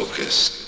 Hocus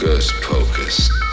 Hocus pocus.